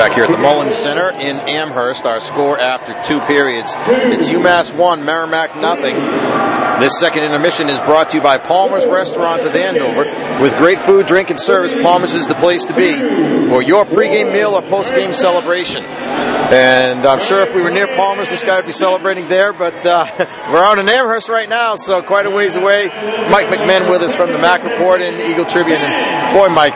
Back here at the Mullins Center in Amherst, our score after two periods. It's UMass 1, Merrimack nothing. This second intermission is brought to you by Palmer's Restaurant of Andover. With great food, drink, and service, Palmer's is the place to be for your pregame meal or postgame celebration. And I'm sure if we were near Palmer's, this guy would be celebrating there, but uh, we're out in Amherst right now, so quite a ways away. Mike McMahon with us from the Mack Report and Eagle Tribune. And boy, Mike,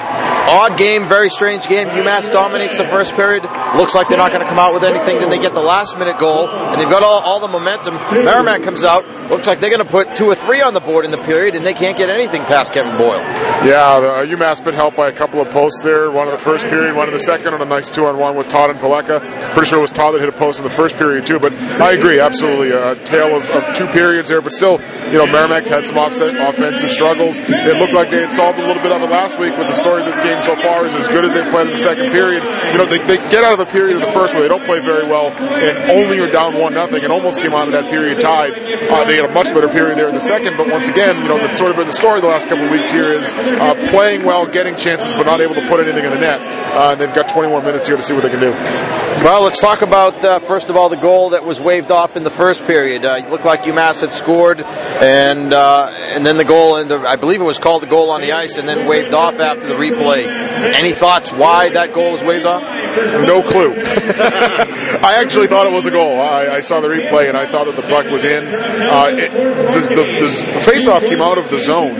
odd game, very strange game. UMass dominates the first period. Looks like they're not going to come out with anything. Then they get the last minute goal, and they've got all, all the momentum. Merrimack comes out. Looks like they're going to put two or three on the board in the period, and they can't get anything past Kevin Boyle. Yeah, uh, UMass been helped by a couple of posts there. One in the first period, one in the second, on a nice two on one with Todd and Paleka. Pretty sure it was Todd that hit a post in the first period too. But I agree, absolutely, a tale of, of two periods there. But still, you know, Merrimack's had some offset, offensive struggles. It looked like they had solved a little bit of it last week. But the story of this game so far is as good as they've played in the second period. You know, they, they get out of the period in the first where they don't play very well and only are down one nothing and almost came out of that period tied. Uh, they had a much better period there in the second. But once again, you know, that's sort of been the story the last couple of weeks here is uh, playing well, getting chances, but not able to put anything in the net. Uh, and they've got 21 minutes here to see what they can do. Well, let's talk about uh, first of all the goal that was waved off in the first period. Uh, it looked like UMass had scored, and uh, and then the goal, and I believe it was called the goal on the ice, and then waved off after the replay. Any thoughts why that goal was waved off? No clue. I actually thought it was a goal. I, I, saw the replay and I thought that the puck was in. Uh, it, the, the, the, the face-off came out of the zone,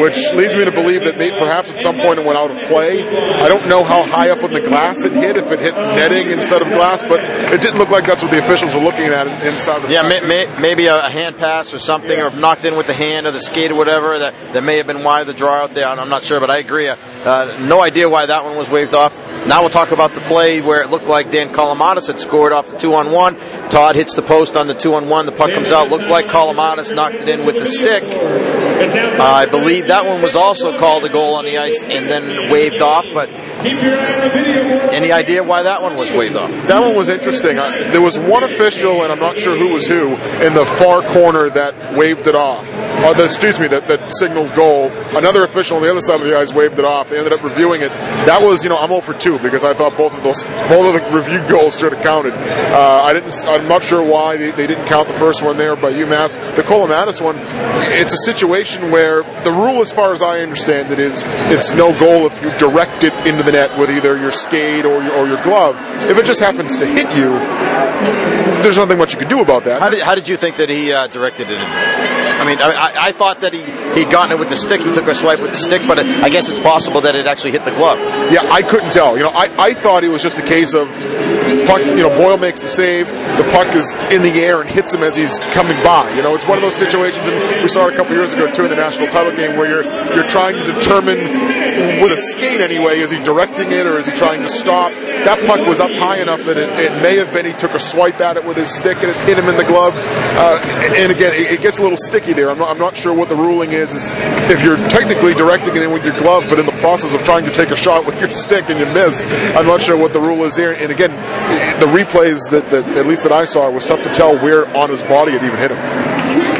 which leads me to believe that maybe perhaps at some point it went out of play. I don't know how high up on the glass it hit, if it hit netting instead of glass, but it didn't look like that's what the officials were looking at inside the Yeah, may, may, maybe a hand pass or something, or knocked in with the hand or the skate or whatever. That, that may have been why the draw out there. I'm not sure, but I agree. Uh, no idea why that one was waved off. Now we'll talk about the play where it looked like Dan Kolomatis had scored off the two on one. Todd hits the post on the two on one. The puck comes out. Looked like Kolomatis knocked it in with the stick. Uh, I believe that one was also called a goal on the ice and then waved off. But any idea why that one was waved off? That one was interesting. Uh, there was one official, and I'm not sure who was who, in the far corner that waved it off. Uh, the, excuse me, that, that signaled goal. Another official on the other side of the ice waved it off. They ended up reviewing it. That was, you know, I'm 0 for 2 because I thought both of those, both of the reviewed goals should have counted. Uh, I didn't. I'm not sure why they, they, didn't count the first one there by UMass. The Kolomatis one, it's a situation where the rule, as far as I understand it, is it's no goal if you direct it into the net with either your skate or your, or your glove. If it just happens to hit you, there's nothing much you can do about that. How did, how did you think that he uh, directed it? I mean, I, thought that he he'd gotten it with the stick. He took a swipe with the stick, but I guess it's possible that it actually hit the glove. Yeah, I couldn't tell. You know, I, I thought it was just a case of puck. You know, Boyle makes the save. The puck is in the air and hits him as he's coming by. You know, it's one of those situations, and we saw it a couple years ago too in the national title game where you're you're trying to determine with a skate anyway, is he directing it or is he trying to stop? That puck was up high enough that it, it may have been he took a swipe at it with his stick and it hit him in the glove. Uh, and again, it, it, gets a little sticky there. I'm not, I'm not sure what the ruling is. Is if you're technically directing it in with your glove, but in the process of trying to take a shot with your stick and you miss, I'm not sure what the rule is there. And again, the replays that, that at least that I saw was tough to tell where on his body it even hit him.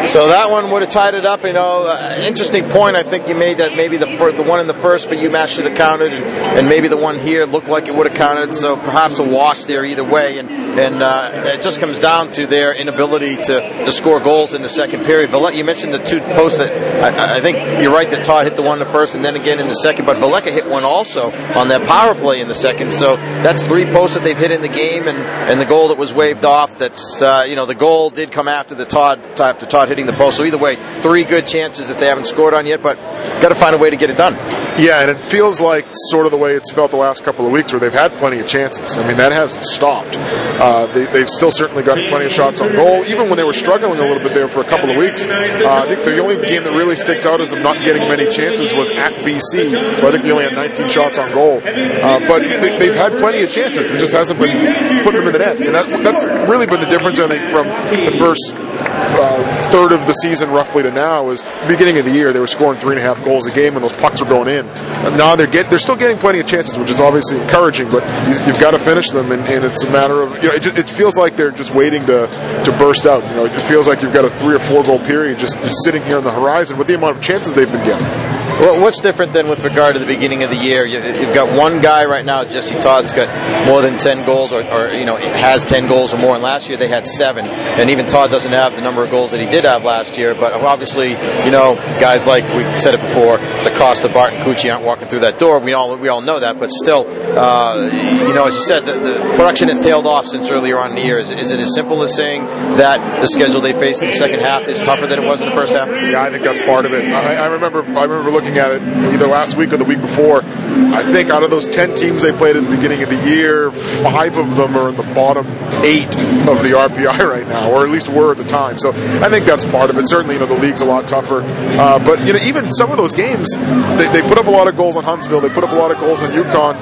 So that one would have tied it up. You know, uh, interesting point. I think you made that maybe the fir- the one in the first but UMass should have counted, and, and maybe the one here looked like it would have counted. So perhaps a wash there either way. And and uh, it just comes down to their inability to, to score goals in the second period. Valette, you mentioned the two posts that I, I, think you're right that Todd hit the one in the first and then again in the second, but Veleka hit one also on that power play in the second. So that's three posts that they've hit in the game, and, and the goal that was waved off. That's uh, you know the goal did come after the Todd after Todd hitting the post. So either way, three good chances that they haven't scored on yet, but got to find a way to get it done. Yeah, and it feels like sort of the way it's felt the last couple of weeks, where they've had plenty of chances. I mean, that hasn't stopped. Uh, they, have still certainly gotten plenty of shots on goal, even when they were struggling a little bit there for a couple of weeks. Uh, I think the only game that really sticks out as them not getting many chances was at BC, where I think they only had 19 shots on goal. Uh, but they, have had plenty of chances. It just hasn't been putting them in the net, and that, that's really been the difference, I think, from the first uh, third of the season roughly to now is beginning of the year they were scoring three and a half goals a game and those pucks were going in. And now they're get they're still getting plenty of chances, which is obviously encouraging. But you, have got to finish them, and, and, it's a matter of you know it, just, it, feels like they're just waiting to to burst out. You know, it feels like you've got a three or four goal period just, just sitting here on the horizon with the amount of chances they've been getting. Well, what's different than with regard to the beginning of the year? You, have got one guy right now, Jesse Todd's got more than 10 goals, or, or, you know, has 10 goals or more. And last year they had seven. And even Todd doesn't have the number of goals that he did have last year. But obviously, you know, guys like we said it before, DaCosta, Bart, and Cucci aren't walking through that door. We all we all know that. But still, uh, you know, as you said, the, the, production has tailed off since earlier on in the year. Is, is, it as simple as saying that the schedule they face in the second half is tougher than it was in the first half? Yeah, I think that's part of it. I, I remember I remember looking at it either last week or the week before. I think out of those ten teams they played at the beginning of the year, five of them are in the bottom eight of the RPI right now, or at least were at the time. So I think that's part of it. Certainly, you know, the league's a lot tougher. Uh, but you know, even some of those games, they, they put up a lot of goals on Huntsville. They put up a lot of goals on UConn.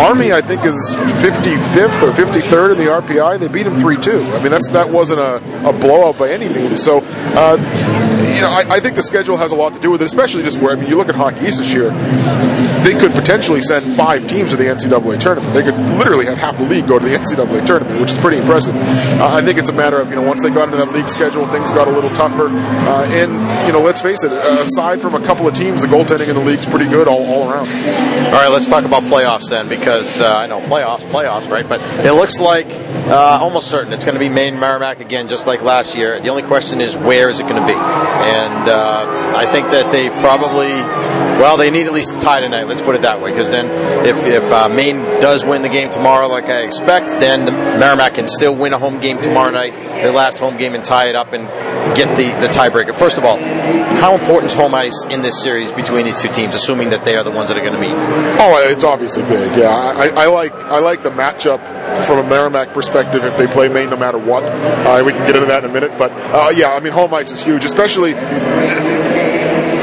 Army, I think, is 55th or 53rd in the RPI. They beat them 3-2. I mean, that's that wasn't a, a blowout by any means. So, uh, you know, I, I, think the schedule has a lot to do with it, especially just where I mean, you look at Hockey East this year. They could potentially send five teams to the NCAA tournament. They could literally have half the league go to the NCAA tournament, which is pretty impressive. Uh, I think it's a matter of you know once they got into that league schedule, things got a little tougher. Uh, and you know, let's face it, aside from a couple of teams, the goaltending in the league's pretty good all, all around. All right, let's talk about playoffs then, because uh, I know playoffs, playoffs, right? But it looks like uh, almost certain it's going to be Maine Merrimack again, just like last year. The only question is where is it going to be? And uh, I think that they probably, well, they need at least a tie tonight. Let's put it that way, because then if if uh, Maine does win the game tomorrow, like I expect, then the Merrimack can still win a home game tomorrow night, their last home game, and tie it up and get the the tiebreaker. First of all, how important is home ice in this series between these two teams, assuming that they are the ones that are going to meet? Oh, it's obviously big. Yeah, I, I like I like the matchup from a Merrimack perspective if they play Maine no matter what. Uh, we can get into that in a minute, but uh, yeah, I mean home ice is huge, especially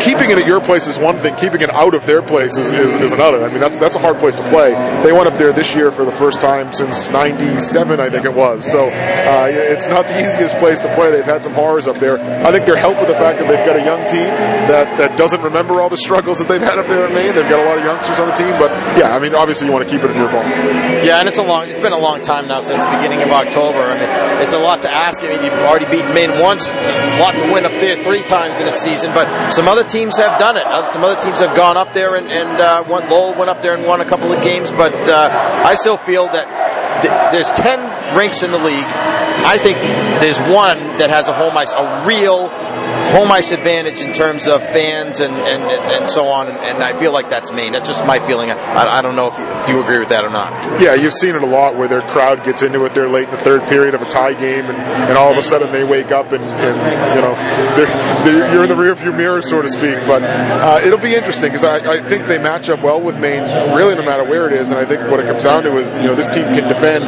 keeping it at your place is one thing. Keeping it out of their place is, is, is, another. I mean, that's that's a hard place to play. They went up there this year for the first time since '97, I think it was. So uh, it's not the easiest place to play. They've had some horrors up there. I think they're helped with the fact that they've got a young team that, that doesn't remember all the struggles that they've had up there in Maine. They've got a lot of youngsters on the team, but yeah, I mean, obviously you want to keep it in your ball. Yeah, and it's a long. It's been a long time now since the beginning of October. I mean, it's a lot to ask. I mean, you've already beaten Maine once. It's a lot to win up there three times in a season, but some other teams have done it. Some other teams have gone up there and, and uh, went, Lowell went up there and won a couple of games, but uh, I still feel that th- there's 10 rinks in the league. I think there's one that has a home ice, a real home ice advantage in terms of fans and, and, and so on, and, and I feel like that's Maine. That's just my feeling. I, I don't know if you, if you agree with that or not. Yeah, you've seen it a lot where their crowd gets into it. They're late in the third period of a tie game, and, and all of a sudden they wake up and, and you know they're, you're in the rearview mirror, so to speak. But uh, it'll be interesting because I, I think they match up well with Maine, really, no matter where it is. And I think what it comes down to is you know this team can defend.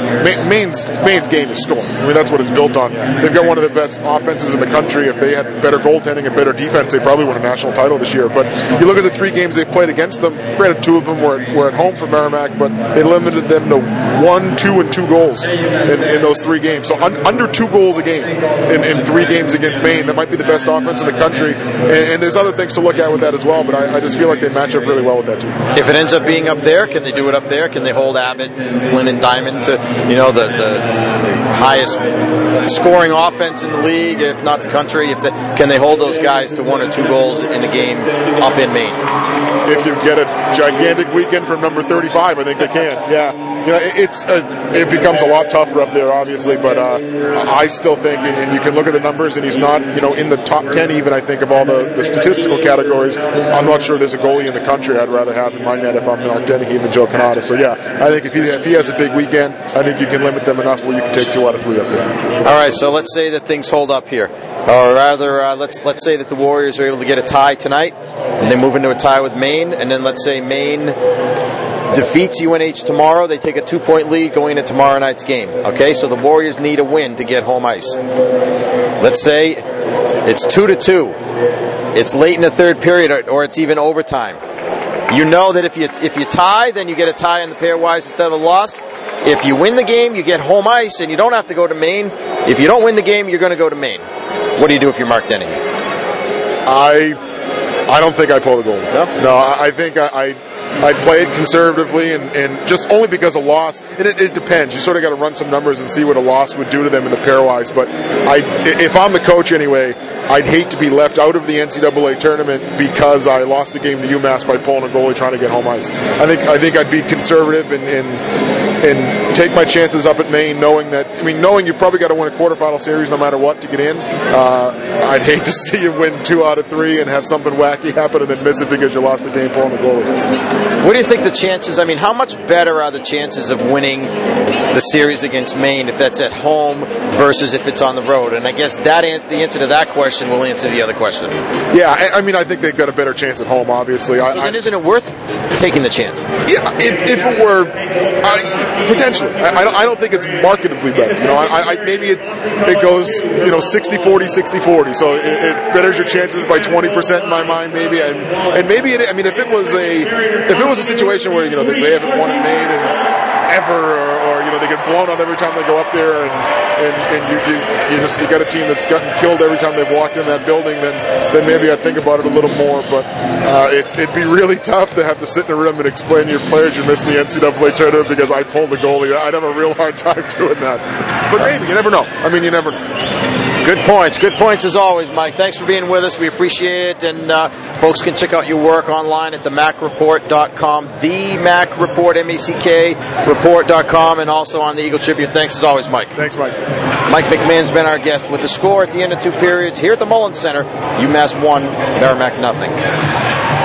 Maine's Maine's game is storm. I mean that's what it's built on. They've got one of the best offenses in the country. If they had better goaltending and better defense, they probably win a national title this year. But you look at the three games they've played against them. Granted, two of them were, were at home for Merrimack, but they limited them to one, two, and two goals in, in those three games. So un, under two goals a game in, in, three games against Maine, that might be the best offense in the country. And, and there's other things to look at with that as well. But I, I, just feel like they match up really well with that team. If it ends up being up there, can they do it up there? Can they hold Abbott and Flynn and Diamond to you know the, the, the highest scoring offense in the league, if not the country? If they, can they hold those guys to one or two goals in the game up in Maine? If you get a gigantic weekend from number 35, I think they can. Yeah you know, it's a, it becomes a lot tougher up there, obviously. But uh, I still think, and you can look at the numbers, and he's not, you know, in the top ten even. I think of all the, the statistical categories. I'm not sure there's a goalie in the country I'd rather have in my net if I'm Mark Dennehy than Joe Cannata. So yeah, I think if he if he has a big weekend, I think you can limit them enough where you can take two out of three up there. All right, so let's say that things hold up here. Or rather, uh, let's let's say that the Warriors are able to get a tie tonight, and they move into a tie with Maine, and then let's say Maine defeats UNH tomorrow, they take a two point lead going into tomorrow night's game. Okay, so the Warriors need a win to get home ice. Let's say it's two to two. It's late in the third period, or it's even overtime. You know that if you if you tie, then you get a tie in the pairwise instead of a loss. If you win the game, you get home ice, and you don't have to go to Maine. If you don't win the game, you're going to go to Maine. What do you do if you're Mark Dennehy? I I don't think I pull the goal. No, no. I, I think I, I I'd play it conservatively, and, and just only because a loss. And it, it depends. You sort of got to run some numbers and see what a loss would do to them in the pairwise. But I, if I'm the coach anyway, I'd hate to be left out of the NCAA tournament because I lost a game to UMass by pulling a goalie trying to get home ice. I think I think I'd be conservative and and, and take my chances up at Maine, knowing that I mean knowing you've probably got to win a quarterfinal series no matter what to get in. Uh, I'd hate to see you win two out of three and have something wacky happen and then miss it because you lost a game pulling the goalie. What do you think the chances? I mean, how much better are the chances of winning the series against Maine if that's at home versus if it's on the road? And I guess that the answer to that question will answer the other question. Yeah, I, I mean, I think they've got a better chance at home. Obviously, so I, then isn't it worth taking the chance? Yeah, if, if it were I, potentially, I, I, don't, I don't think it's marketably better. You know, I, I, maybe it it goes you know 60 40 60 40 so it, it betters your chances by 20% in my mind maybe and, and maybe it, I mean if it was a if it was a situation where you know they haven't won at Maine and ever, or, or, you know they get blown out every time they go up there, and and, and you, you, you just you got a team that's gotten killed every time they've walked in that building, then then maybe I'd think about it a little more. But uh, it, it'd be really tough to have to sit in a room and explain to your players you missed the NCAA tournament because I pulled the goalie. I'd have a real hard time doing that. But maybe you never know. I mean, you never. Good points. Good points as always, Mike. Thanks for being with us. We appreciate it. And uh, folks can check out your work online at themackreport.com, the Mack Report, M-A-C-K, report.com, and also on the Eagle Tribune. Thanks as always, Mike. Thanks, Mike. Mike McMahon's been our guest with the score at the end of two periods here at the Mullins Center. UMass 1, Merrimack nothing.